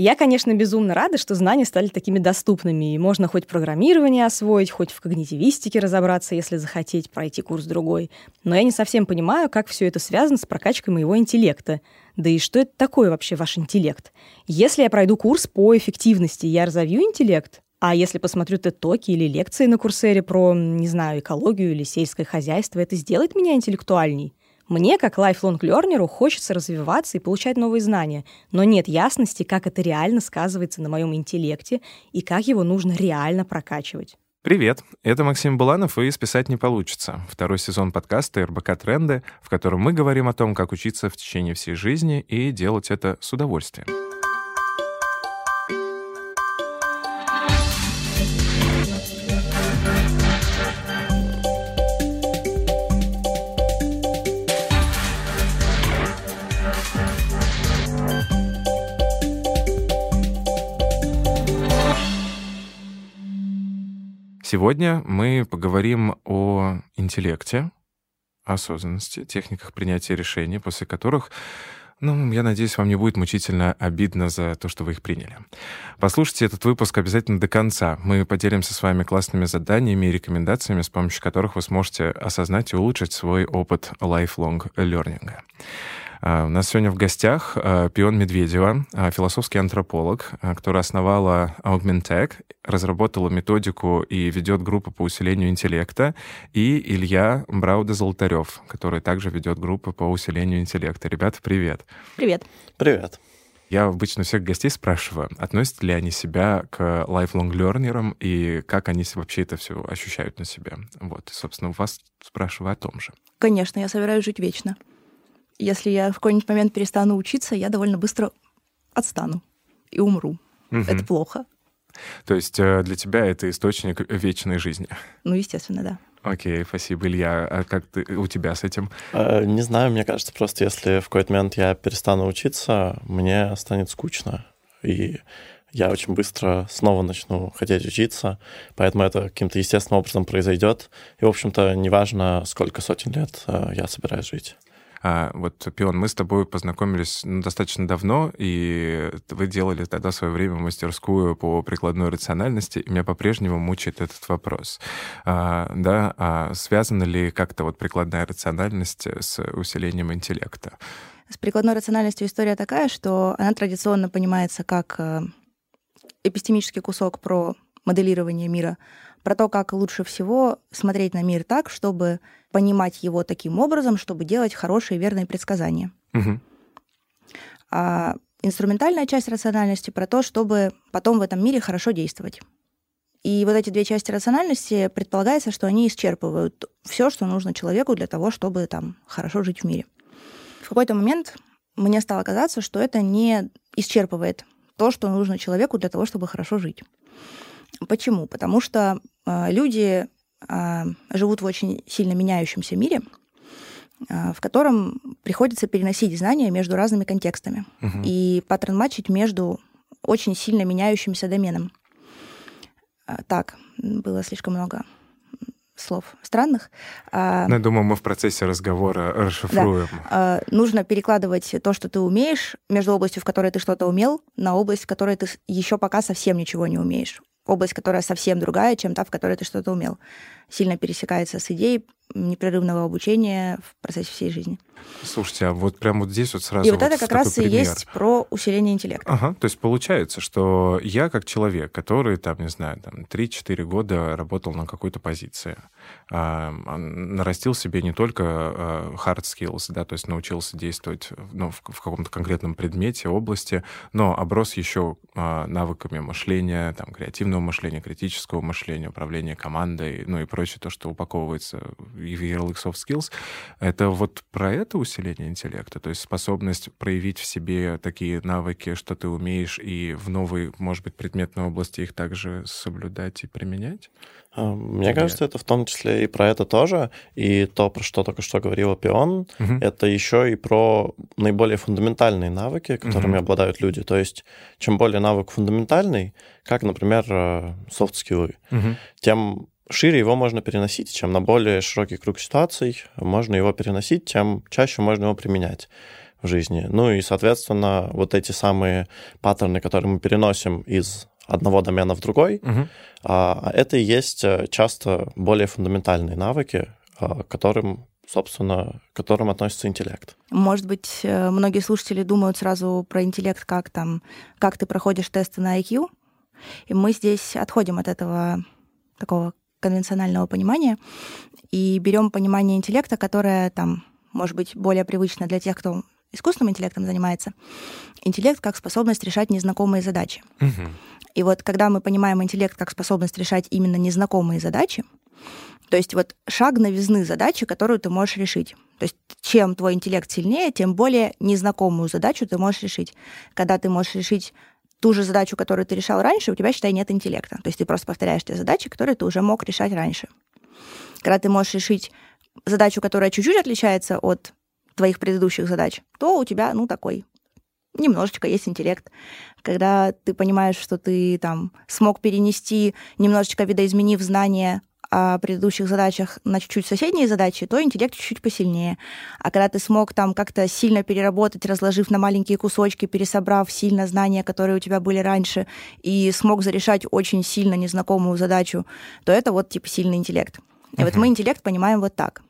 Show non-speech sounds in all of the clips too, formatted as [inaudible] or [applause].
Я, конечно, безумно рада, что знания стали такими доступными, и можно хоть программирование освоить, хоть в когнитивистике разобраться, если захотеть, пройти курс другой. Но я не совсем понимаю, как все это связано с прокачкой моего интеллекта. Да и что это такое вообще ваш интеллект? Если я пройду курс по эффективности, я разовью интеллект? А если посмотрю тет-токи или лекции на курсере про, не знаю, экологию или сельское хозяйство, это сделает меня интеллектуальней? Мне, как лайфлонг лернеру, хочется развиваться и получать новые знания, но нет ясности, как это реально сказывается на моем интеллекте и как его нужно реально прокачивать. Привет, это Максим Буланов и «Списать не получится» — второй сезон подкаста «РБК Тренды», в котором мы говорим о том, как учиться в течение всей жизни и делать это с удовольствием. Сегодня мы поговорим о интеллекте, осознанности, техниках принятия решений, после которых ну, я надеюсь, вам не будет мучительно обидно за то, что вы их приняли. Послушайте этот выпуск обязательно до конца. Мы поделимся с вами классными заданиями и рекомендациями, с помощью которых вы сможете осознать и улучшить свой опыт lifelong learning. А, у нас сегодня в гостях а, Пион Медведева, а, философский антрополог, которая основала Augmentech, разработала методику и ведет группу по усилению интеллекта, и Илья Брауда-Золотарев, который также ведет группу по усилению интеллекта. Ребята, привет. Привет. Привет. Я обычно всех гостей спрашиваю, относят ли они себя к lifelong learnerам и как они вообще это все ощущают на себе. Вот, и, собственно, вас спрашиваю о том же. Конечно, я собираюсь жить вечно если я в какой-нибудь момент перестану учиться, я довольно быстро отстану и умру. Угу. Это плохо. То есть э, для тебя это источник вечной жизни? Ну, естественно, да. Окей, спасибо, Илья. А как ты, у тебя с этим? Э, не знаю, мне кажется, просто если в какой-то момент я перестану учиться, мне станет скучно. И я очень быстро снова начну хотеть учиться, поэтому это каким-то естественным образом произойдет. И, в общем-то, неважно, сколько сотен лет э, я собираюсь жить. А, вот, Пион, мы с тобой познакомились ну, достаточно давно, и вы делали тогда в свое время мастерскую по прикладной рациональности, и меня по-прежнему мучает этот вопрос. А, да, а связана ли как-то вот прикладная рациональность с усилением интеллекта? С прикладной рациональностью история такая, что она традиционно понимается как э, эпистемический кусок про моделирование мира, про то, как лучше всего смотреть на мир так, чтобы понимать его таким образом, чтобы делать хорошие и верные предсказания. Угу. А инструментальная часть рациональности про то, чтобы потом в этом мире хорошо действовать. И вот эти две части рациональности предполагается, что они исчерпывают все, что нужно человеку для того, чтобы там хорошо жить в мире. В какой-то момент мне стало казаться, что это не исчерпывает то, что нужно человеку для того, чтобы хорошо жить. Почему? Потому что э, люди э, живут в очень сильно меняющемся мире, э, в котором приходится переносить знания между разными контекстами угу. и паттерн-матчить между очень сильно меняющимся доменом. Так, было слишком много слов странных. Ну, я думаю, мы в процессе разговора расшифруем. Да. Нужно перекладывать то, что ты умеешь, между областью, в которой ты что-то умел, на область, в которой ты еще пока совсем ничего не умеешь область, которая совсем другая, чем та, в которой ты что-то умел. Сильно пересекается с идеей непрерывного обучения в процессе всей жизни. Слушайте, а вот прямо вот здесь вот сразу... И вот, вот это как раз и есть про усиление интеллекта. Ага, то есть получается, что я как человек, который, там, не знаю, там, 3-4 года работал на какой-то позиции, а, нарастил себе не только а, hard skills, да, то есть научился действовать ну, в, в каком-то конкретном предмете, области, но оброс еще а, навыками мышления, там, креативного мышления, критического мышления, управления командой, ну и прочее, то, что упаковывается в ярлык soft skills, это вот про это усиление интеллекта, то есть способность проявить в себе такие навыки, что ты умеешь, и в новой, может быть, предметной области их также соблюдать и применять? А, мне Тебе? кажется, это в том числе и про это тоже, и то, про что только что говорила Пион, угу. это еще и про наиболее фундаментальные навыки, которыми угу. обладают люди. То есть, чем более навык фундаментальный, как, например, софт-скиллы, э, угу. тем шире его можно переносить, чем на более широкий круг ситуаций можно его переносить, тем чаще можно его применять. в жизни. Ну и, соответственно, вот эти самые паттерны, которые мы переносим из одного домена в другой, угу. это и есть э, часто более фундаментальные навыки, к которым собственно, к которым относится интеллект. Может быть, э, многие слушатели думают сразу про интеллект, как там, как ты проходишь тесты на IQ, и мы здесь отходим от этого такого конвенционального понимания и берем понимание интеллекта, которое там может быть более привычно для тех, кто искусственным интеллектом занимается. Интеллект как способность решать незнакомые задачи. Угу. И вот когда мы понимаем интеллект как способность решать именно незнакомые задачи, то есть вот шаг новизны задачи, которую ты можешь решить. То есть чем твой интеллект сильнее, тем более незнакомую задачу ты можешь решить. Когда ты можешь решить ту же задачу, которую ты решал раньше, у тебя, считай, нет интеллекта. То есть ты просто повторяешь те задачи, которые ты уже мог решать раньше. Когда ты можешь решить задачу, которая чуть-чуть отличается от твоих предыдущих задач, то у тебя, ну, такой немножечко есть интеллект. Когда ты понимаешь, что ты там смог перенести, немножечко видоизменив знания о предыдущих задачах на чуть-чуть соседние задачи, то интеллект чуть-чуть посильнее. А когда ты смог там как-то сильно переработать, разложив на маленькие кусочки, пересобрав сильно знания, которые у тебя были раньше, и смог зарешать очень сильно незнакомую задачу, то это вот типа сильный интеллект. И uh-huh. вот мы интеллект понимаем вот так.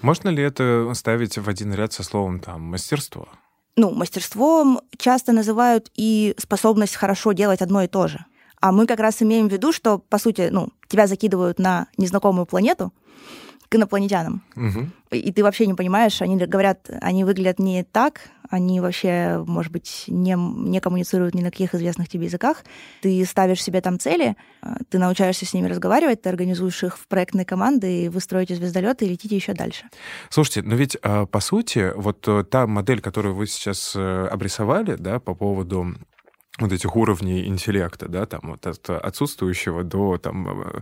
Можно ли это ставить в один ряд со словом там мастерство? Ну, мастерством часто называют и способность хорошо делать одно и то же. А мы как раз имеем в виду, что, по сути, ну, тебя закидывают на незнакомую планету, к инопланетянам. Угу. И ты вообще не понимаешь, они говорят, они выглядят не так, они вообще, может быть, не, не коммуницируют ни на каких известных тебе языках. Ты ставишь себе там цели, а, ты научаешься с ними разговаривать, ты организуешь их в проектные команды, и вы строите звездолеты и летите еще дальше. Слушайте, но ведь а, по сути, вот э, та модель, которую вы сейчас э, обрисовали, да, по поводу вот этих уровней интеллекта, да, там вот от отсутствующего до, там, э,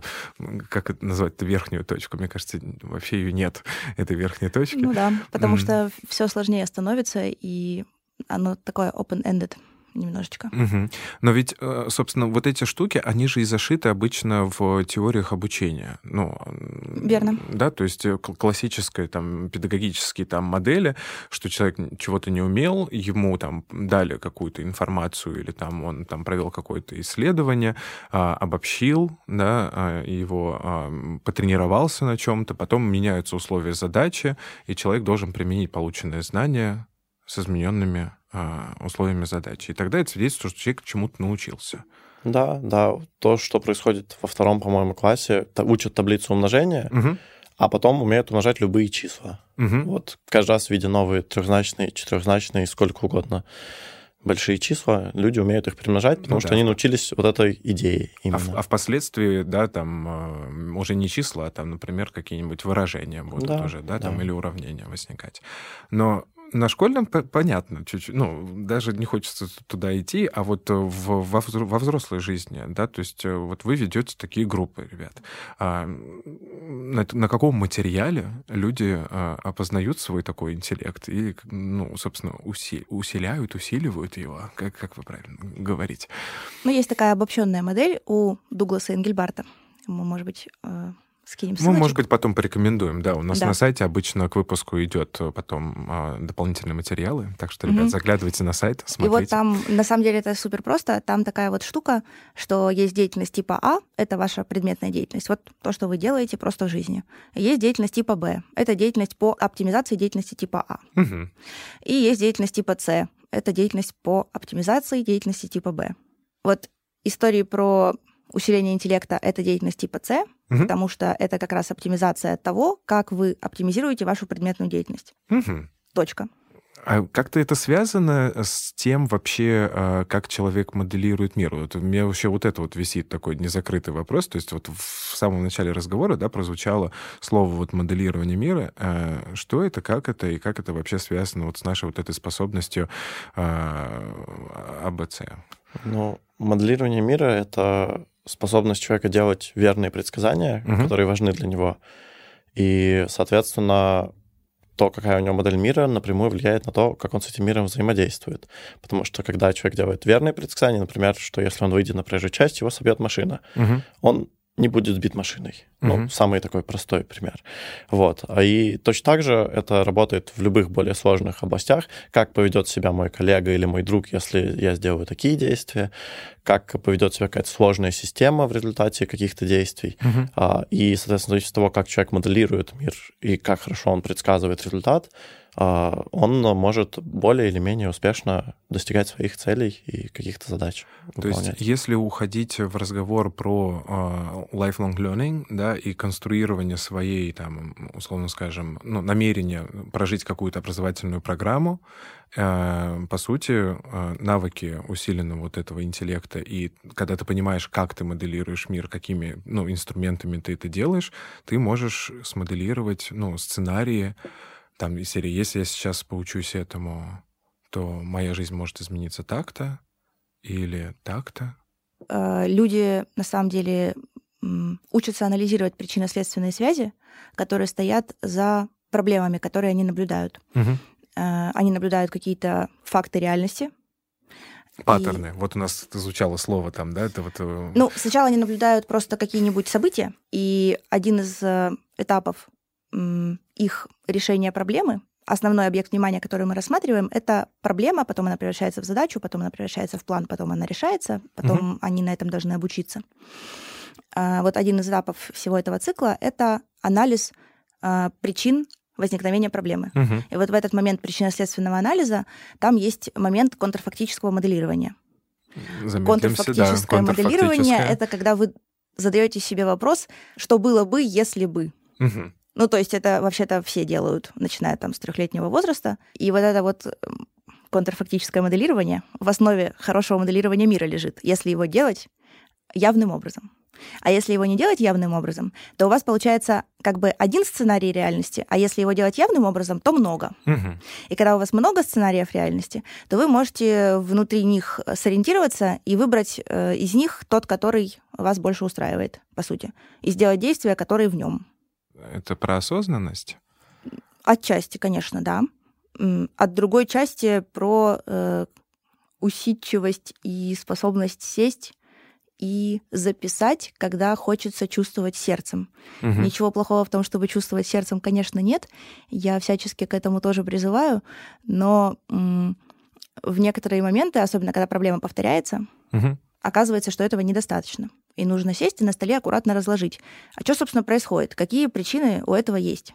как это назвать, верхнюю точку. Мне кажется, вообще ее нет, этой верхней точки. Ну да, потому mm. что все сложнее становится, и оно такое open-ended немножечко. Угу. Но ведь, э, собственно, вот эти штуки, они же и зашиты обычно в теориях обучения. Ну, Верно. Да, то есть э, классическая там педагогические там модели, что человек чего-то не умел, ему там дали какую-то информацию или там он там провел какое-то исследование, а, обобщил, да, а, его а, потренировался на чем-то, потом меняются условия задачи, и человек должен применить полученные знания с измененными а, условиями задачи. И тогда это свидетельствует, что человек чему-то научился. Да, да. То, что происходит во втором, по-моему, классе, учат таблицу умножения, угу. а потом умеют умножать любые числа. Угу. Вот каждый раз, видя новые трехзначные, четырехзначные, сколько угодно большие числа, люди умеют их примножать, потому ну, что да. они научились вот этой идее именно. А, а впоследствии, да, там а, уже не числа, а там, например, какие-нибудь выражения будут да, уже, да, там, да. или уравнения возникать. Но на школьном понятно, чуть-чуть, ну, даже не хочется туда идти, а вот э, в, во, во взрослой жизни, да, то есть э, вот вы ведете такие группы, ребят. А, на, на каком материале люди а, опознают свой такой интеллект и, ну, собственно, уси, усиляют, усиливают его, как, как вы правильно говорите? Ну, есть такая обобщенная модель у Дугласа Энгельбарта. Мы, может быть, скинем ссылочку. Ну, может быть, потом порекомендуем. Да, у нас да. на сайте обычно к выпуску идет э, потом а, дополнительные материалы. Так что, ребят, угу. заглядывайте на сайт, смотрите. И вот там, на самом деле, это супер просто. Там такая вот штука, что есть деятельность типа А, это ваша предметная деятельность. Вот то, что вы делаете просто в жизни. Есть деятельность типа Б, это деятельность по оптимизации деятельности типа А. Угу. И есть деятельность типа С, это деятельность по оптимизации деятельности типа Б. Вот истории про усиление интеллекта — это деятельность типа С, угу. потому что это как раз оптимизация того, как вы оптимизируете вашу предметную деятельность. Угу. Точка. А как-то это связано с тем вообще, а, как человек моделирует мир? Вот у меня вообще вот это вот висит такой незакрытый вопрос. То есть вот в самом начале разговора, да, прозвучало слово вот моделирование мира. А, что это, как это и как это вообще связано вот с нашей вот этой способностью АБЦ? Ну, моделирование мира — это способность человека делать верные предсказания, угу. которые важны для него. И, соответственно, то, какая у него модель мира, напрямую влияет на то, как он с этим миром взаимодействует. Потому что когда человек делает верные предсказания, например, что если он выйдет на проезжую часть, его собьет машина, угу. он не будет сбит машиной. Ну, mm-hmm. самый такой простой пример. Вот. А и точно так же это работает в любых более сложных областях. Как поведет себя мой коллега или мой друг, если я сделаю такие действия, как поведет себя какая-то сложная система в результате каких-то действий. Mm-hmm. А, и, соответственно, зависит от того, как человек моделирует мир и как хорошо он предсказывает результат, он может более или менее успешно достигать своих целей и каких-то задач. То есть, если уходить в разговор про uh, lifelong learning, да, и конструирование своей, там, условно скажем, ну, намерения прожить какую-то образовательную программу, uh, по сути, uh, навыки усиленного вот этого интеллекта, и когда ты понимаешь, как ты моделируешь мир, какими, ну, инструментами ты это делаешь, ты можешь смоделировать, ну, сценарии, там из серии, если я сейчас поучусь этому, то моя жизнь может измениться так-то или так-то. Э, люди на самом деле учатся анализировать причинно-следственные связи, которые стоят за проблемами, которые они наблюдают. Угу. Они наблюдают какие-то факты реальности, Паттерны. И... Вот у нас звучало слово там, да? Это вот... Э, ну, сначала они наблюдают просто какие-нибудь события, и один из этапов их решения проблемы, основной объект внимания, который мы рассматриваем, это проблема, потом она превращается в задачу, потом она превращается в план, потом она решается, потом угу. они на этом должны обучиться. А, вот один из этапов всего этого цикла — это анализ а, причин возникновения проблемы. Угу. И вот в этот момент причинно-следственного анализа там есть момент контрфактического моделирования. Контрфактическое да, моделирование — это когда вы задаете себе вопрос, что было бы, если бы. Угу. Ну, то есть это вообще-то все делают, начиная там с трехлетнего возраста. И вот это вот контрфактическое моделирование в основе хорошего моделирования мира лежит, если его делать явным образом. А если его не делать явным образом, то у вас получается как бы один сценарий реальности, а если его делать явным образом, то много. Угу. И когда у вас много сценариев реальности, то вы можете внутри них сориентироваться и выбрать э, из них тот, который вас больше устраивает, по сути, и сделать действия, которые в нем. Это про осознанность? Отчасти, конечно, да. От другой части про э, усидчивость и способность сесть и записать, когда хочется чувствовать сердцем. Угу. Ничего плохого в том, чтобы чувствовать сердцем, конечно, нет. Я всячески к этому тоже призываю, но в некоторые моменты, особенно когда проблема повторяется, угу. оказывается, что этого недостаточно. И нужно сесть и на столе аккуратно разложить. А что, собственно, происходит? Какие причины у этого есть?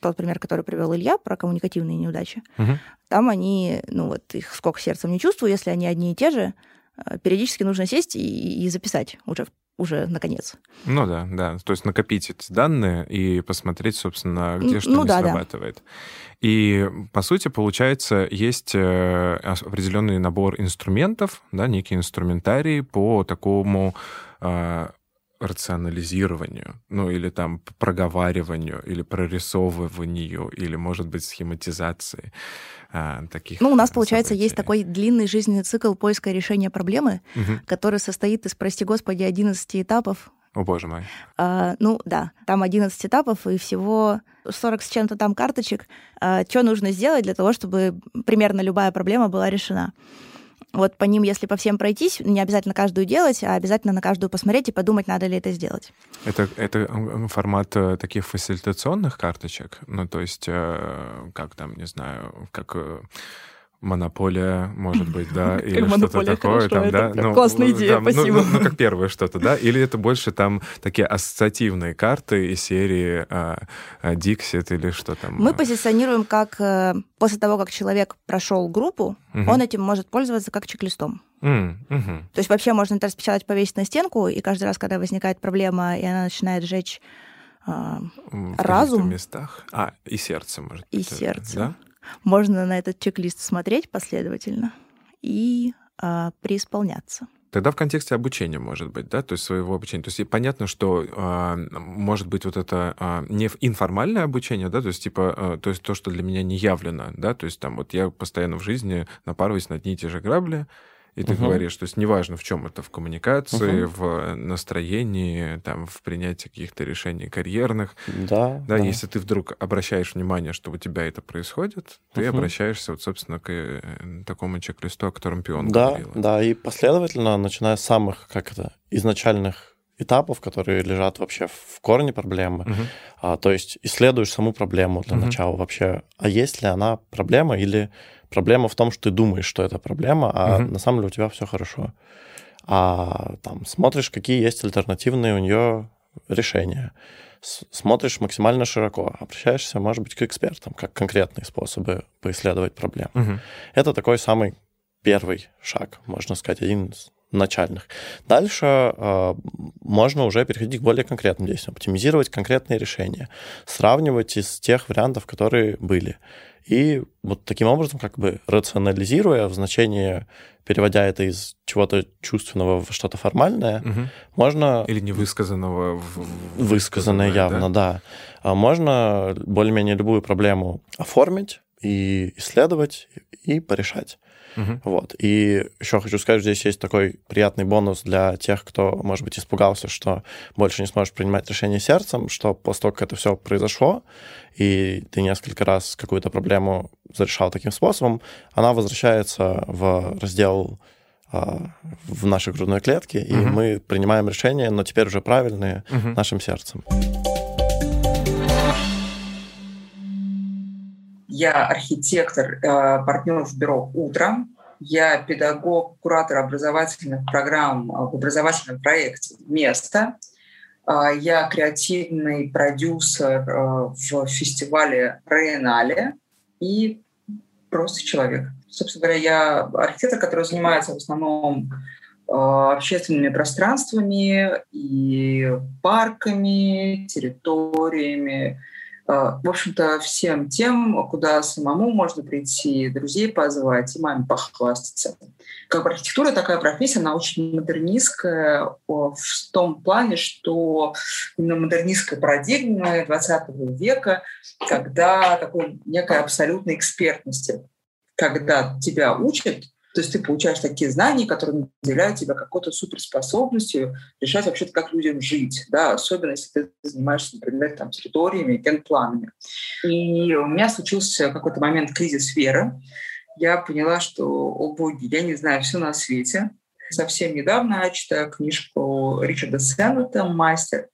Тот пример, который привел Илья про коммуникативные неудачи. Угу. Там они, ну вот их сколько сердцем не чувствую, если они одни и те же, э, периодически нужно сесть и, и записать уже уже наконец. Ну да, да. То есть накопить эти данные и посмотреть, собственно, где что ну, не да, срабатывает. Да. И, по сути, получается, есть э, определенный набор инструментов, да, некий инструментарий по такому рационализированию, ну или там проговариванию, или прорисовыванию, или, может быть, схематизации а, таких. Ну, у нас, получается, событий. есть такой длинный жизненный цикл поиска решения проблемы, угу. который состоит из, прости господи, 11 этапов. О, боже мой. А, ну, да, там 11 этапов, и всего 40 с чем-то там карточек. А, что нужно сделать для того, чтобы примерно любая проблема была решена? Вот по ним, если по всем пройтись, не обязательно каждую делать, а обязательно на каждую посмотреть и подумать, надо ли это сделать. Это, это формат э, таких фасилитационных карточек? Ну, то есть, э, как там, не знаю, как э, монополия, может быть, да, или что-то такое. Там, да? ну, классная идея, там, спасибо. Ну, ну, ну, как первое что-то, да? Или это больше там такие ассоциативные карты из серии а, а, Dixit или что там? Мы позиционируем как э, после того, как человек прошел группу, угу. он этим может пользоваться как чек-листом. Mm, угу. То есть вообще можно это распечатать, повесить на стенку, и каждый раз, когда возникает проблема, и она начинает жечь э, в разум. местах. А, и сердце, может быть. И сердце. Да? Можно на этот чек-лист смотреть последовательно и а, преисполняться. Тогда в контексте обучения, может быть, да, то есть своего обучения. То есть понятно, что э, может быть вот это э, не информальное обучение, да, то есть типа, э, то есть то, что для меня не явлено, да, то есть там вот я постоянно в жизни напарываюсь на одни и те же грабли, и ты угу. говоришь, то есть неважно в чем это, в коммуникации, угу. в настроении, там, в принятии каких-то решений карьерных. Да, да. Да, если ты вдруг обращаешь внимание, что у тебя это происходит, ты угу. обращаешься вот, собственно, к э, такому чек-листу, о котором Пион да, говорил. Да, и последовательно, начиная с самых, как это, изначальных этапов, которые лежат вообще в корне проблемы. Угу. А, то есть исследуешь саму проблему для угу. начала вообще. А есть ли она проблема или проблема в том, что ты думаешь, что это проблема, а угу. на самом деле у тебя все хорошо. А там смотришь, какие есть альтернативные у нее решения. Смотришь максимально широко, обращаешься, может быть, к экспертам, как конкретные способы поисследовать проблему. Угу. Это такой самый первый шаг, можно сказать, один из начальных. Дальше э, можно уже переходить к более конкретным действиям, оптимизировать конкретные решения, сравнивать из тех вариантов, которые были. И вот таким образом, как бы рационализируя в значении, переводя это из чего-то чувственного в что-то формальное, угу. можно... Или невысказанного в... Высказанное явно, да. да. Можно более-менее любую проблему оформить и исследовать, и порешать. Угу. Вот. И еще хочу сказать, здесь есть такой приятный бонус для тех, кто, может быть, испугался, что больше не сможешь принимать решения сердцем, что после того, как это все произошло, и ты несколько раз какую-то проблему зарешал таким способом, она возвращается в раздел а, в нашей грудной клетке, и угу. мы принимаем решения, но теперь уже правильные угу. нашим сердцем. Я архитектор, э, партнер в бюро «Утро». Я педагог, куратор образовательных программ в образовательном проекте «Место». Э, я креативный продюсер э, в фестивале «Рейнале» и просто человек. Собственно говоря, я архитектор, который занимается в основном общественными пространствами и парками, территориями, Э, в общем-то, всем тем, куда самому можно прийти, друзей позвать и маме похвастаться. Как бы архитектура такая профессия, она очень модернистская в том плане, что именно модернистская парадигма 20 века, когда такой некой абсолютной экспертности, когда тебя учат то есть ты получаешь такие знания, которые наделяют тебя какой-то суперспособностью решать вообще как людям жить, да, особенно если ты занимаешься, например, там, территориями, генпланами. И у меня случился какой-то момент кризис веры. Я поняла, что, о боги, я не знаю все на свете. Совсем недавно я читаю книжку Ричарда Сеннета «Мастер»,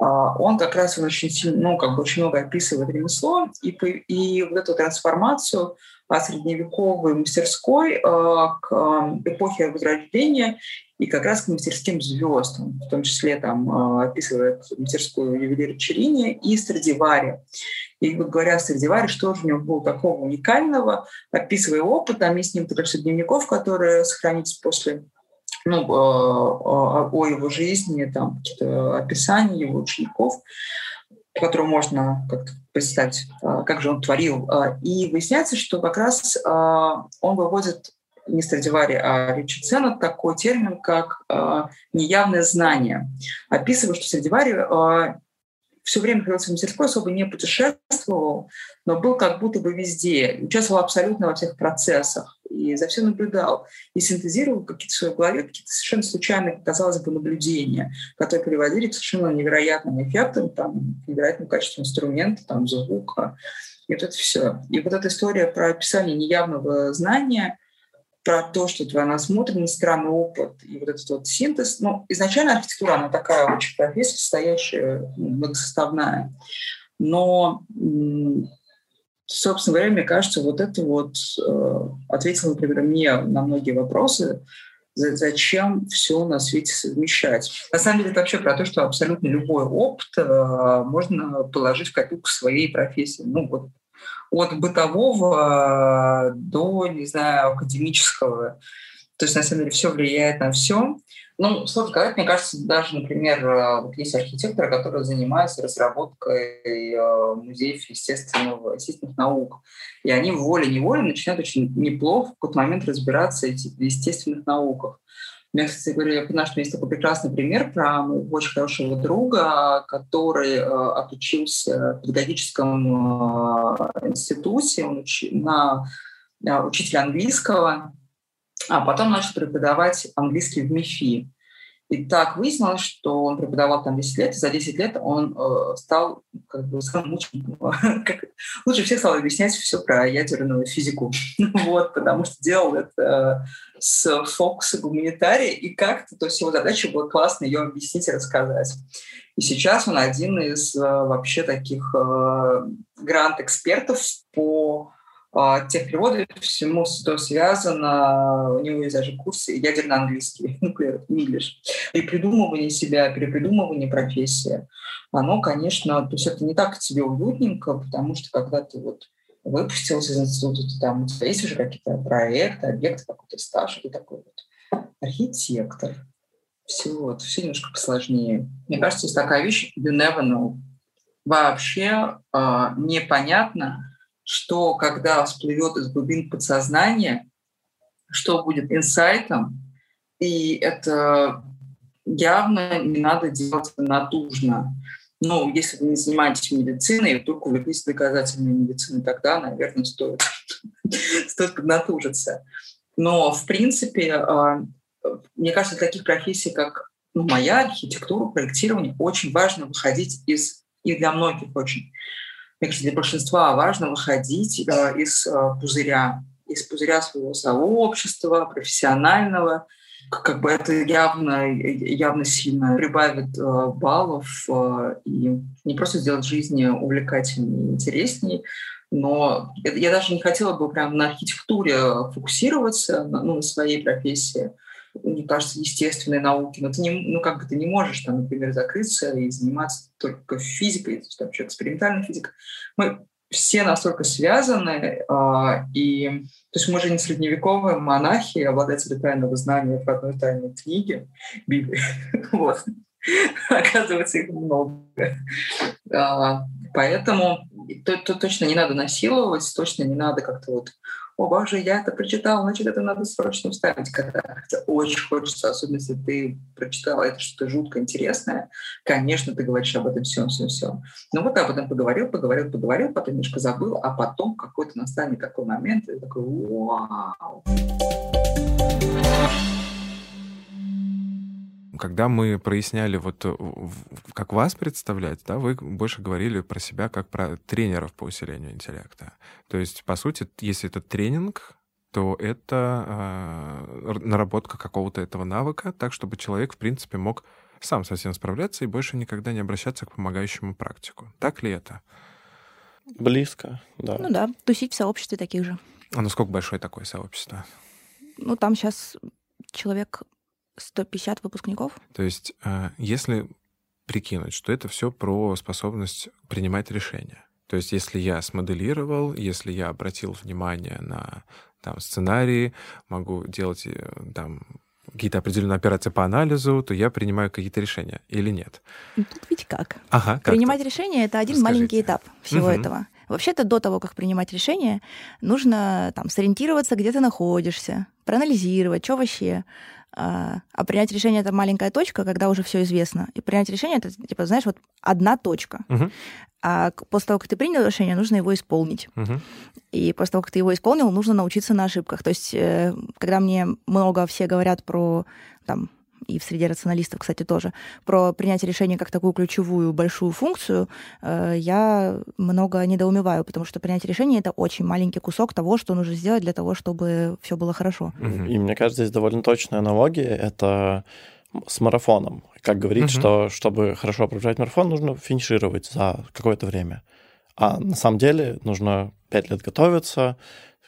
а, он как раз он очень сильно, ну, как бы очень много описывает ремесло, и, и вот эту трансформацию средневековой мастерской э, к э, эпохе Возрождения и как раз к мастерским звездам, в том числе там э, описывает мастерскую ювелира Черини и Страдивари. И вот говоря о Страдивари, что же у него было такого уникального, описывая опыт, там есть несколько дневников, которые сохранились после ну, о его жизни, там описания его учеников которого можно как-то представить, а, как же он творил. А, и выясняется, что как раз а, он выводит не Страдивари, а Ричардсона такой термин, как неявное знание. Описывая, что Страдивари все время находился в мастерской, особо не путешествовал, но был как будто бы везде, участвовал абсолютно во всех процессах и за все наблюдал и синтезировал какие-то в своей голове какие-то совершенно случайные, казалось бы, наблюдения, которые приводили к совершенно невероятным эффектам, там, невероятному качеству инструмента, там, звука, и вот это все. И вот эта история про описание неявного знания — про то, что твоя насмотренность, странный опыт и вот этот вот синтез. Ну, изначально архитектура, она такая очень профессия, состоящая, ну, многосоставная. Но, собственно говоря, мне кажется, вот это вот э, ответило, например, мне на многие вопросы, зачем все на свете совмещать. На самом деле это вообще про то, что абсолютно любой опыт э, можно положить в копилку своей профессии. Ну вот от бытового до, не знаю, академического. То есть, на самом деле, все влияет на все. Ну, сложно сказать, мне кажется, даже, например, э, вот есть архитекторы, которые занимаются разработкой э, музеев естественного, естественных наук. И они волей-неволей начинают очень неплохо в какой-то момент разбираться в естественных науках. Меня, кстати говоря, я поняла, что есть такой прекрасный пример про моего очень хорошего друга, который э, отучился в педагогическом э, институте он учи, на э, учителя английского, а потом начал преподавать английский в МИФИ. И так выяснилось, что он преподавал там 10 лет, и за 10 лет он э, стал как бы самым лучшим, [laughs] как, лучше всех стал объяснять все про ядерную физику. [laughs] вот, потому что делал это с фокуса гуманитария, и как-то, то есть его задача была классно ее объяснить и рассказать. И сейчас он один из э, вообще таких э, грант-экспертов по тех переводов всему, что связано, у него есть даже курсы ядерно-английский, [laughs] English, и придумывание себя, перепридумывание профессии, оно, конечно, то есть это не так тебе уютненько, потому что когда ты вот выпустился из института, ты там у тебя есть уже какие-то проекты, объекты, какой-то стаж, ты такой вот архитектор. Все, вот, все немножко посложнее. Мне кажется, есть такая вещь, you never know. Вообще э, непонятно, что когда всплывет из глубин подсознания, что будет инсайтом, и это явно не надо делать натужно. Ну, если вы не занимаетесь медициной, и вдруг увлеклись доказательной медициной, тогда, наверное, стоит, [laughs] стоит поднатужиться. Но, в принципе, а, мне кажется, для таких профессий, как ну, моя архитектура, проектирование, очень важно выходить из, и для многих очень, мне кажется, для большинства важно выходить э, из э, пузыря, из пузыря своего сообщества, профессионального. Как бы это явно, явно сильно прибавит э, баллов и не просто сделать жизнь увлекательнее интереснее, но я даже не хотела бы прям на архитектуре фокусироваться, ну, на своей профессии, мне кажется, естественной науки, но ты не, ну, как бы ты не можешь, там, например, закрыться и заниматься только физикой, там, что экспериментальная физика. Мы все настолько связаны, э, и то есть мы же не средневековые монахи, обладатели тайного знания в одной тайной книге, Библии. [laughs] вот. Оказывается, их много. А, поэтому то, то точно не надо насиловать, точно не надо как-то вот о боже, я это прочитала, значит, это надо срочно вставить, когда очень хочется, особенно если ты прочитала это что-то жутко интересное, конечно, ты говоришь об этом всем, всем, всем. Но вот об этом поговорил, поговорил, поговорил, потом немножко забыл, а потом какой-то настанет такой момент, и такой, вау. Когда мы проясняли, вот э, как вас представлять, да, вы больше говорили про себя как про тренеров по усилению интеллекта. То есть, по сути, если это тренинг, то это э, наработка какого-то этого навыка, так чтобы человек, в принципе, мог сам совсем справляться и больше никогда не обращаться к помогающему практику. Так ли это? Близко, да. Ну да, тусить в сообществе таких же. А насколько большое такое сообщество? Ну, там сейчас человек 150 выпускников. То есть, э, если прикинуть, что это все про способность принимать решения. То есть, если я смоделировал, если я обратил внимание на там, сценарии, могу делать э, там, какие-то определенные операции по анализу, то я принимаю какие-то решения или нет? Ну, тут ведь как? Ага, как Принимать решения — это один Расскажите. маленький этап всего угу. этого. Вообще-то до того, как принимать решение, нужно там сориентироваться, где ты находишься, проанализировать, что вообще. А, а принять решение это маленькая точка, когда уже все известно. И принять решение это, типа, знаешь, вот одна точка. Угу. А после того, как ты принял решение, нужно его исполнить. Угу. И после того, как ты его исполнил, нужно научиться на ошибках. То есть, э, когда мне много все говорят про там, и в среде рационалистов, кстати, тоже, про принятие решения как такую ключевую большую функцию, э, я много недоумеваю, потому что принятие решения — это очень маленький кусок того, что нужно сделать для того, чтобы все было хорошо. И мне кажется, здесь довольно точная аналогия. Это с марафоном. Как говорить, угу. что чтобы хорошо пробежать марафон, нужно финишировать за какое-то время. А на самом деле нужно 5 лет готовиться,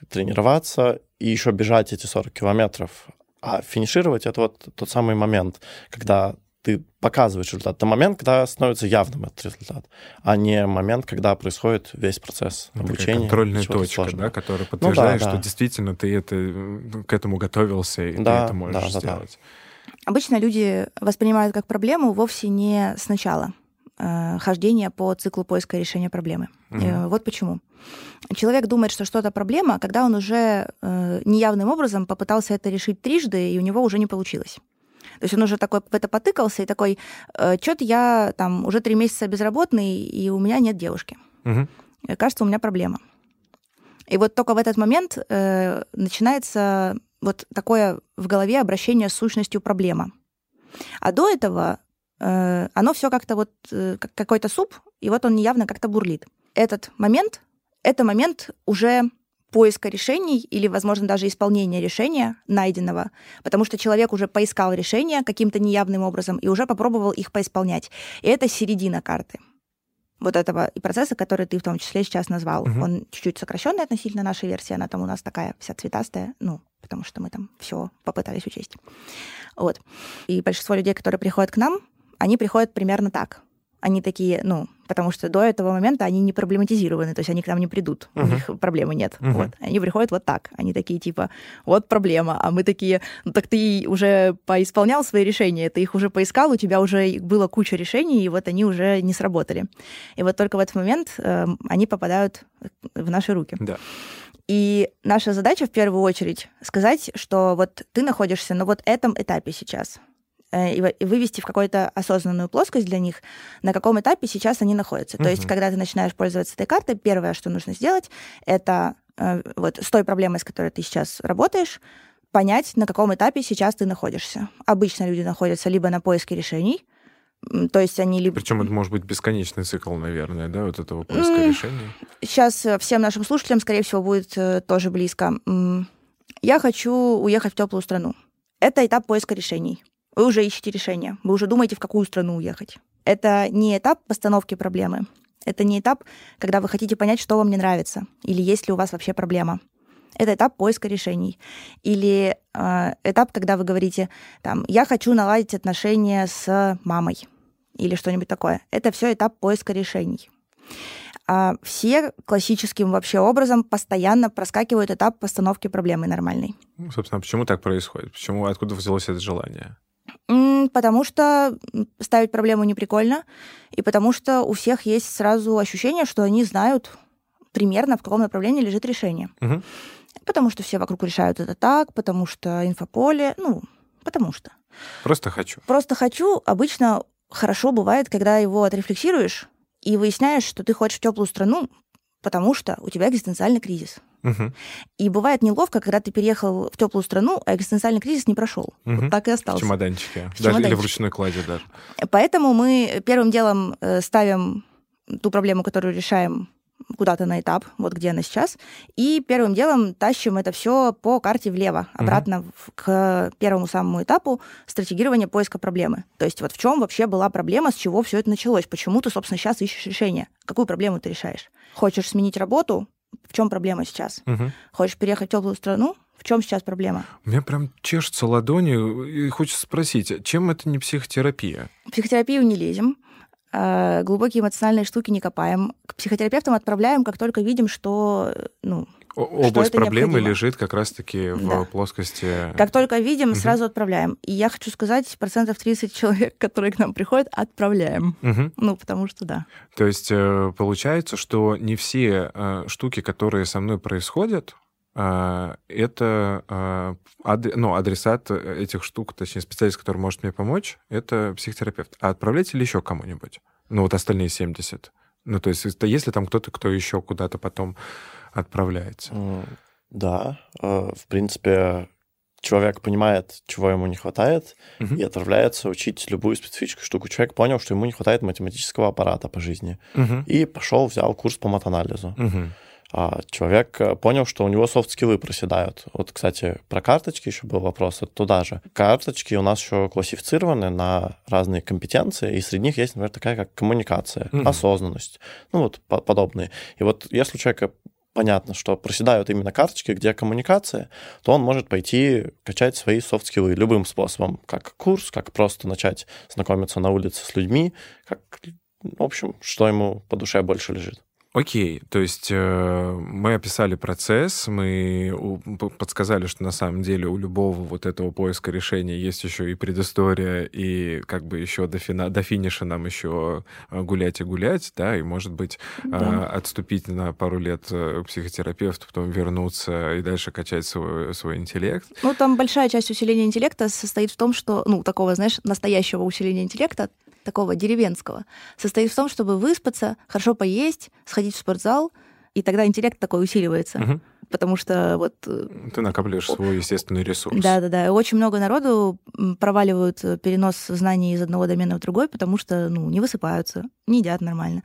тренироваться и еще бежать эти 40 километров. А финишировать это вот тот самый момент, когда ты показываешь результат. Это момент, когда становится явным этот результат, а не момент, когда происходит весь процесс ну, обучения. контрольная точка, сложного. да, которая подтверждает, ну, да, что да. действительно ты это, к этому готовился, и да, ты это можешь да, сделать. Да, да. Обычно люди воспринимают как проблему вовсе не сначала э, хождения по циклу поиска решения проблемы. Угу. Вот почему. Человек думает, что что-то проблема, когда он уже э, неявным образом попытался это решить трижды, и у него уже не получилось. То есть он уже такой в это потыкался и такой, э, что-то я там уже три месяца безработный, и у меня нет девушки. Угу. Кажется, у меня проблема. И вот только в этот момент э, начинается вот такое в голове обращение с сущностью проблема. А до этого э, оно все как-то вот э, как какой-то суп, и вот он явно как-то бурлит. Этот момент, это момент уже поиска решений или, возможно, даже исполнения решения найденного, потому что человек уже поискал решение каким-то неявным образом и уже попробовал их поисполнять. И это середина карты вот этого и процесса, который ты в том числе сейчас назвал. Угу. Он чуть-чуть сокращенный относительно нашей версии, она там у нас такая вся цветастая, ну, потому что мы там все попытались учесть. Вот. И большинство людей, которые приходят к нам, они приходят примерно так они такие, ну, потому что до этого момента они не проблематизированы, то есть они к нам не придут, uh-huh. у них проблемы нет. Uh-huh. Вот. Они приходят вот так, они такие типа, вот проблема, а мы такие, ну так ты уже поисполнял свои решения, ты их уже поискал, у тебя уже была куча решений, и вот они уже не сработали. И вот только в этот момент э, они попадают в наши руки. Да. И наша задача в первую очередь сказать, что вот ты находишься на вот этом этапе сейчас. Э, и вывести в какую-то осознанную плоскость для них, на каком этапе сейчас они находятся. Uh-huh. То есть, когда ты начинаешь пользоваться этой картой, первое, что нужно сделать, это э, вот с той проблемой, с которой ты сейчас работаешь, понять, на каком этапе сейчас ты находишься. Обычно люди находятся либо на поиске решений, то есть они либо... Причем это может быть бесконечный цикл, наверное, да, вот этого поиска решений. Сейчас э, всем нашим слушателям, скорее всего, будет тоже близко. Я хочу уехать в теплую страну. Это этап поиска решений. Вы уже ищете решение, вы уже думаете, в какую страну уехать. Это не этап постановки проблемы, это не этап, когда вы хотите понять, что вам не нравится, или есть ли у вас вообще проблема. Это этап поиска решений. Или э, этап, когда вы говорите, там, я хочу наладить отношения с мамой, или что-нибудь такое. Это все этап поиска решений. А все классическим вообще образом постоянно проскакивают этап постановки проблемы нормальной. Ну, собственно, почему так происходит? Почему, откуда взялось это желание? Потому что ставить проблему не прикольно, и потому что у всех есть сразу ощущение, что они знают примерно, в каком направлении лежит решение. Угу. Потому что все вокруг решают это так, потому что инфополе, ну, потому что. Просто хочу. Просто хочу. Обычно хорошо бывает, когда его отрефлексируешь и выясняешь, что ты хочешь в теплую страну, потому что у тебя экзистенциальный кризис. Угу. И бывает неловко, когда ты переехал в теплую страну, а экзистенциальный кризис не прошел. Угу. Вот так и остался. В чемоданчике. В даже, чемоданчике. Или в ручной кладе даже. Поэтому мы первым делом э, ставим ту проблему, которую решаем куда-то на этап, вот где она сейчас, и первым делом тащим это все по карте влево, обратно угу. к первому самому этапу стратегирования поиска проблемы. То есть вот в чем вообще была проблема, с чего все это началось, почему ты, собственно, сейчас ищешь решение, какую проблему ты решаешь. Хочешь сменить работу, в чем проблема сейчас? Угу. Хочешь переехать в теплую страну? В чем сейчас проблема? У меня прям чешутся ладони, и хочется спросить, чем это не психотерапия? В психотерапию не лезем, а, глубокие эмоциональные штуки не копаем. К психотерапевтам отправляем, как только видим, что ну, Область проблемы необходимо. лежит как раз-таки в да. плоскости... Как только видим, угу. сразу отправляем. И я хочу сказать, процентов 30 человек, которые к нам приходят, отправляем. Угу. Ну, потому что да. То есть э, получается, что не все э, штуки, которые со мной происходят, э, это ну, адресат этих штук, точнее, специалист, который может мне помочь, это психотерапевт. А отправляете ли еще кому-нибудь? Ну, вот остальные 70. Ну, то есть, если там кто-то, кто еще куда-то потом отправляется. Да, э, в принципе, человек понимает, чего ему не хватает, uh-huh. и отправляется учить любую специфическую штуку. Человек понял, что ему не хватает математического аппарата по жизни, uh-huh. и пошел, взял курс по матанализу. Uh-huh. А человек э, понял, что у него софт-скиллы проседают. Вот, кстати, про карточки еще был вопрос, это туда же. Карточки у нас еще классифицированы на разные компетенции, и среди них есть, например, такая, как коммуникация, mm-hmm. осознанность, ну вот по- подобные. И вот если у человека понятно, что проседают именно карточки, где коммуникация, то он может пойти качать свои софт-скиллы любым способом, как курс, как просто начать знакомиться на улице с людьми, как, в общем, что ему по душе больше лежит. Окей, то есть э, мы описали процесс, мы у, подсказали, что на самом деле у любого вот этого поиска решения есть еще и предыстория, и как бы еще до, фина, до финиша нам еще э, гулять и гулять, да, и, может быть, да. э, отступить на пару лет э, психотерапевту, потом вернуться и дальше качать свой, свой интеллект. Ну, там большая часть усиления интеллекта состоит в том, что, ну, такого, знаешь, настоящего усиления интеллекта, такого деревенского, состоит в том, чтобы выспаться, хорошо поесть, сходить в спортзал, И тогда интеллект такой усиливается. Мгм. Потому что вот э, Ты накапливаешь свой естественный ресурс. Да, да, да. Очень много народу проваливают э, перенос знаний из одного домена в другой, потому что ну, не высыпаются, не едят нормально,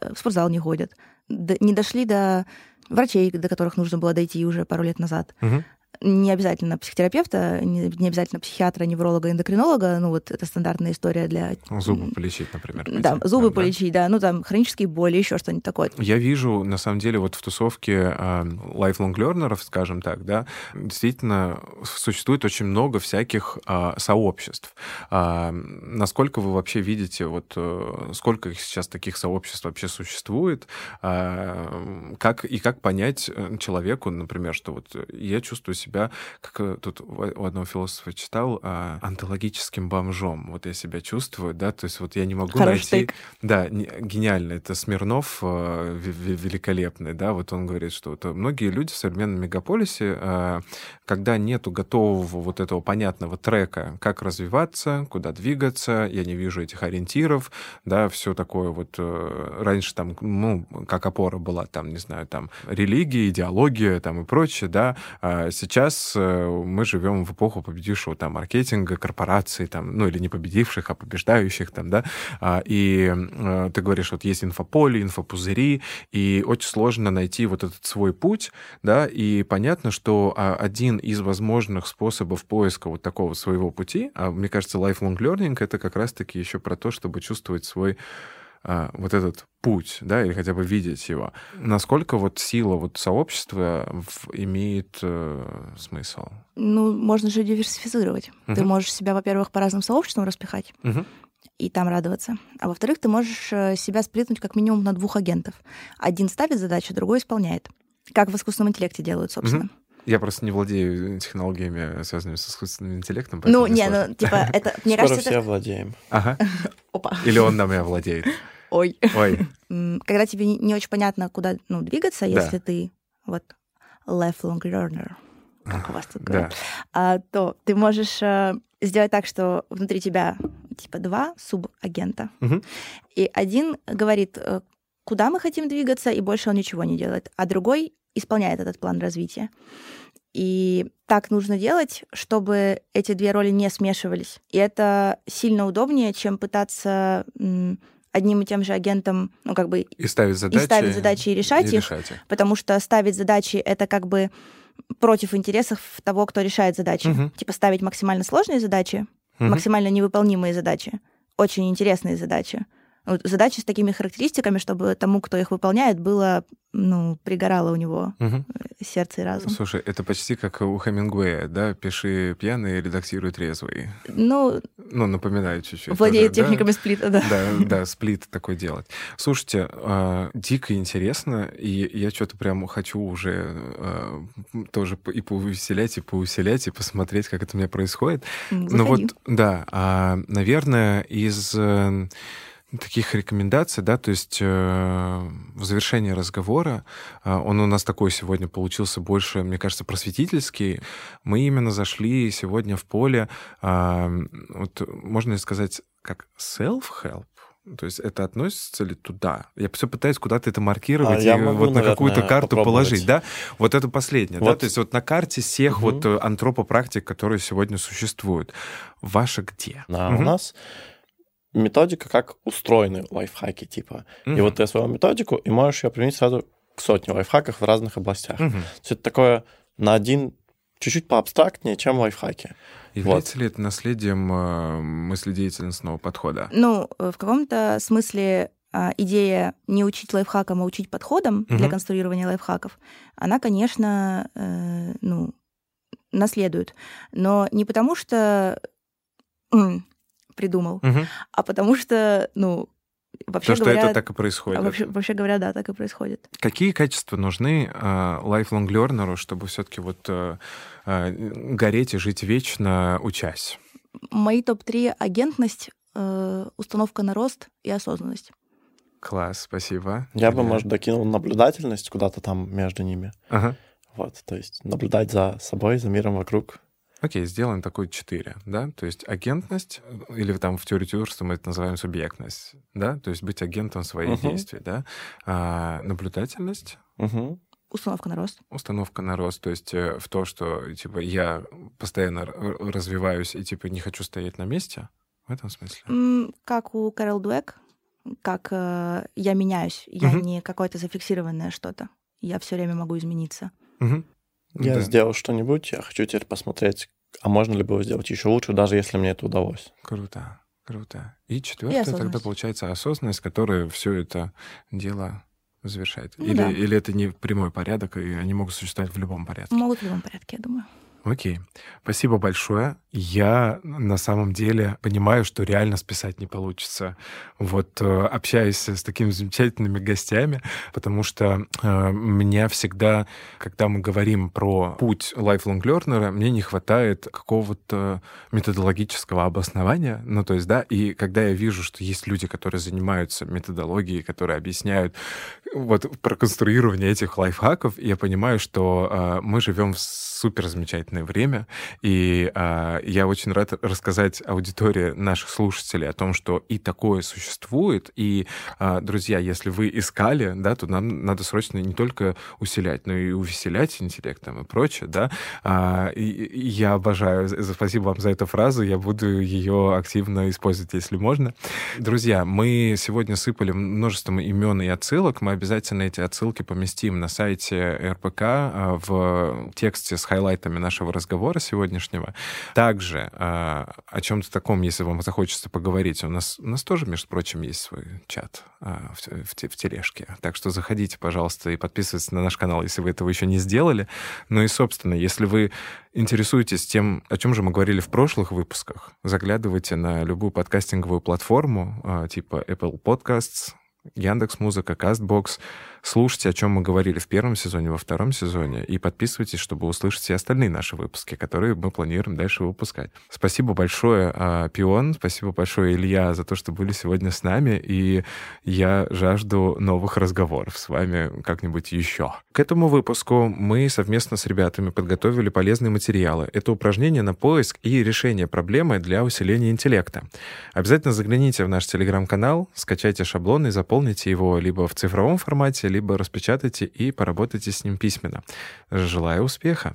э, в спортзал не ходят, не дошли до врачей, до которых нужно было дойти уже пару лет назад. Мгм. Не обязательно психотерапевта, не, не обязательно психиатра, невролога, эндокринолога. Ну, вот это стандартная история для... Зубы м, полечить, например. Да, пойти. зубы да. полечить, да. Ну, там, хронические боли, еще что-нибудь такое. Я вижу, на самом деле, вот в тусовке а, lifelong learners, скажем так, да, действительно существует очень много всяких а, сообществ. А, насколько вы вообще видите, вот э, сколько сейчас таких сообществ вообще существует, а, как, и как понять э, человеку, например, что вот я чувствую себя, как э, тут у одного философа читал, а, онтологическим бомжом. Вот я себя чувствую, да, то есть вот я не могу Хороший найти... тейк. Да, не- гениально. Это Смирнов э, ве- ве- великолепный, да, вот он говорит, что вот многие люди в современном мегаполисе, э, когда нету готового вот этого понятного трека, как развиваться, куда двигаться, я не вижу этих ориентиров, да, все такое вот э, раньше там, ну, как опора была там, не знаю, там религия, идеология там и прочее, да, а сейчас э, мы живем в эпоху победившего там маркетинга, корпораций, там, ну или не победивших, а побеждающих там, да, а, и э, ты говоришь, вот есть инфополе, инфопузыри, и очень сложно найти вот этот свой путь, да, и понятно, что а, один из возможных способов поиска вот такого своего пути, а мне кажется, lifelong learning — это как раз-таки еще про то, чтобы чувствовать свой вот этот путь, да, или хотя бы видеть его. Насколько вот сила вот сообщества в- имеет э, смысл? Ну, можно же диверсифицировать. Ты Мгм. можешь себя, во-первых, по разным сообществам распихать. Мгм. и там радоваться. А во-вторых, ты можешь э, себя сплитнуть как минимум на двух агентов. Один ставит задачу, другой исполняет. Как в искусственном интеллекте делают, собственно. Я просто не владею технологиями, связанными с искусственным интеллектом. Ну, не, сложно. ну, типа, это, мне Скоро кажется, все это... владеем. Ага. [laughs] Опа. Или он нами овладеет. Ой. Ой. [laughs] Когда тебе не- очень понятно, куда ну, двигаться, Да. если ты вот lifelong learner, как у вас тут Да. говорят, а, то ты можешь э, сделать так, что внутри тебя типа два субагента, Мгм. и один говорит, э, куда мы хотим двигаться, и больше он ничего не делает, а другой исполняет этот план развития. И так нужно делать, чтобы эти две роли не смешивались. И это сильно удобнее, чем пытаться одним и тем же агентом, ну, как бы, И ставить задачи. ставить задачи и решать и их. решать их. потому что ставить задачи — это как бы против интересов того, кто решает задачи. Мгм. Типа ставить максимально сложные задачи, Мгм. максимально невыполнимые задачи, очень интересные задачи. Вот задачи с такими характеристиками, чтобы тому, кто их выполняет, было, ну, пригорало у него Мгм. сердце и разум. Слушай, это почти как у Хемингуэя, да? Пиши пьяный, редактируй трезвый. Ну, Ну, напоминаю чуть-чуть. владеет тоже, да? техниками сплита, да. Да, да, сплит такой делать. Слушайте, а, дико интересно, и я что-то прям хочу уже а, тоже и повеселять, и поуселять, и посмотреть, как это у меня происходит. М, Ну вот, заходи. да, а, наверное, из э, таких рекомендаций, да, то есть э, в завершении разговора, а, он у нас такой сегодня получился больше, мне кажется, просветительский. Мы именно зашли сегодня в поле, а, вот можно ли сказать, как self-help? То есть это относится ли туда? Я все пытаюсь куда-то это маркировать А, и могу, вот на какую-то карту попробовать. положить, да? Вот это последнее, да? Вот. То есть вот на карте всех Мгм. вот э, антропопрактик, которые сегодня существуют. Ваша где? Да, Мгм. у нас методика, как устроены лайфхаки, типа. И Мгм. вот ты свою методику, и можешь ее применить сразу к сотне лайфхаков в разных областях. Мгм. То есть это такое на один чуть-чуть поабстрактнее, чем лайфхаки. Является ли это наследием э, мыследеятельностного подхода? Ну, э, в каком-то смысле а, идея не учить лайфхакам, а учить подходам для Мгм. конструирования лайфхаков, она, конечно, э, ну, наследует. Но не потому что [clears throat] придумал, Мгм. а потому что, ну, вообще То, что говоря... это так и происходит. вообще, вообще говоря, да, так и происходит. Какие качества нужны э, lifelong learner, чтобы все-таки вот э, э, гореть и жить вечно, учась? Мои топ-3 — агентность, э, установка на рост и осознанность. Класс, спасибо. Я бы, может, докинул наблюдательность куда-то там между ними. Ага. Вот, то есть наблюдать за собой, за миром вокруг. Окей, сделаем такой 4, да? То есть агентность, или там в теории творчества мы это называем субъектность, да? То есть быть агентом своих Мгм. действий, да? А, наблюдательность, Угу. Установка на рост. Установка на рост, то есть э, в то, что типа я постоянно развиваюсь и типа не хочу стоять на месте, в этом смысле? Как у Кэрол Дуэк, как э, я меняюсь, я угу. не какое-то зафиксированное что-то, я все время могу измениться. Угу. Я да. сделал что-нибудь, я хочу теперь посмотреть, а можно ли было сделать еще лучше, даже если мне это удалось. Круто, круто. И четвертое тогда получается осознанность, которая все это дело завершает? Ну, или, да. или это не прямой порядок, и они могут существовать в любом порядке? Могут в любом порядке, я думаю. Окей. Спасибо большое. Я на самом деле понимаю, что реально списать не получится. Вот э, общаясь с такими замечательными гостями, потому что э, меня всегда, когда мы говорим про путь lifelong learner, мне не хватает какого-то методологического обоснования. Ну, то есть, да, и когда я вижу, что есть люди, которые занимаются методологией, которые объясняют вот про конструирование этих лайфхаков, я понимаю, что э, мы живем в супер замечательное время, и э, я очень рад рассказать аудитории наших слушателей о том, что и такое существует, и, э, друзья, если вы искали, да, то нам надо срочно не только усилять, но и увеселять интеллектом и прочее, да. Э, и, я обожаю, спасибо вам за эту фразу, я буду ее активно использовать, если можно. Друзья, мы сегодня сыпали множеством имен и отсылок, мы обязательно эти отсылки поместим на сайте РПК в тексте с хайлайтами нашего разговора сегодняшнего. Также э, о чем-то таком, если вам захочется поговорить, у нас, у нас тоже, между прочим, есть свой чат э, в, в, в тележке. Так что заходите, пожалуйста, и подписывайтесь на наш канал, если вы этого еще не сделали. Ну и, собственно, если вы интересуетесь тем, о чем же мы говорили в прошлых выпусках, заглядывайте на любую подкастинговую платформу э, типа Apple Podcasts, Яндекс Музыка, Кастбокс, Слушайте, о чем мы говорили в первом сезоне, во втором сезоне, и подписывайтесь, чтобы услышать все остальные наши выпуски, которые мы планируем дальше выпускать. Спасибо большое, а, Пион, спасибо большое, Илья, за то, что были сегодня с нами, и я жажду новых разговоров с вами как-нибудь еще. К этому выпуску мы совместно с ребятами подготовили полезные материалы. Это упражнение на поиск и решение проблемы для усиления интеллекта. Обязательно загляните в наш телеграм-канал, скачайте шаблон и заполните его либо в цифровом формате, либо распечатайте и поработайте с ним письменно. Желаю успеха!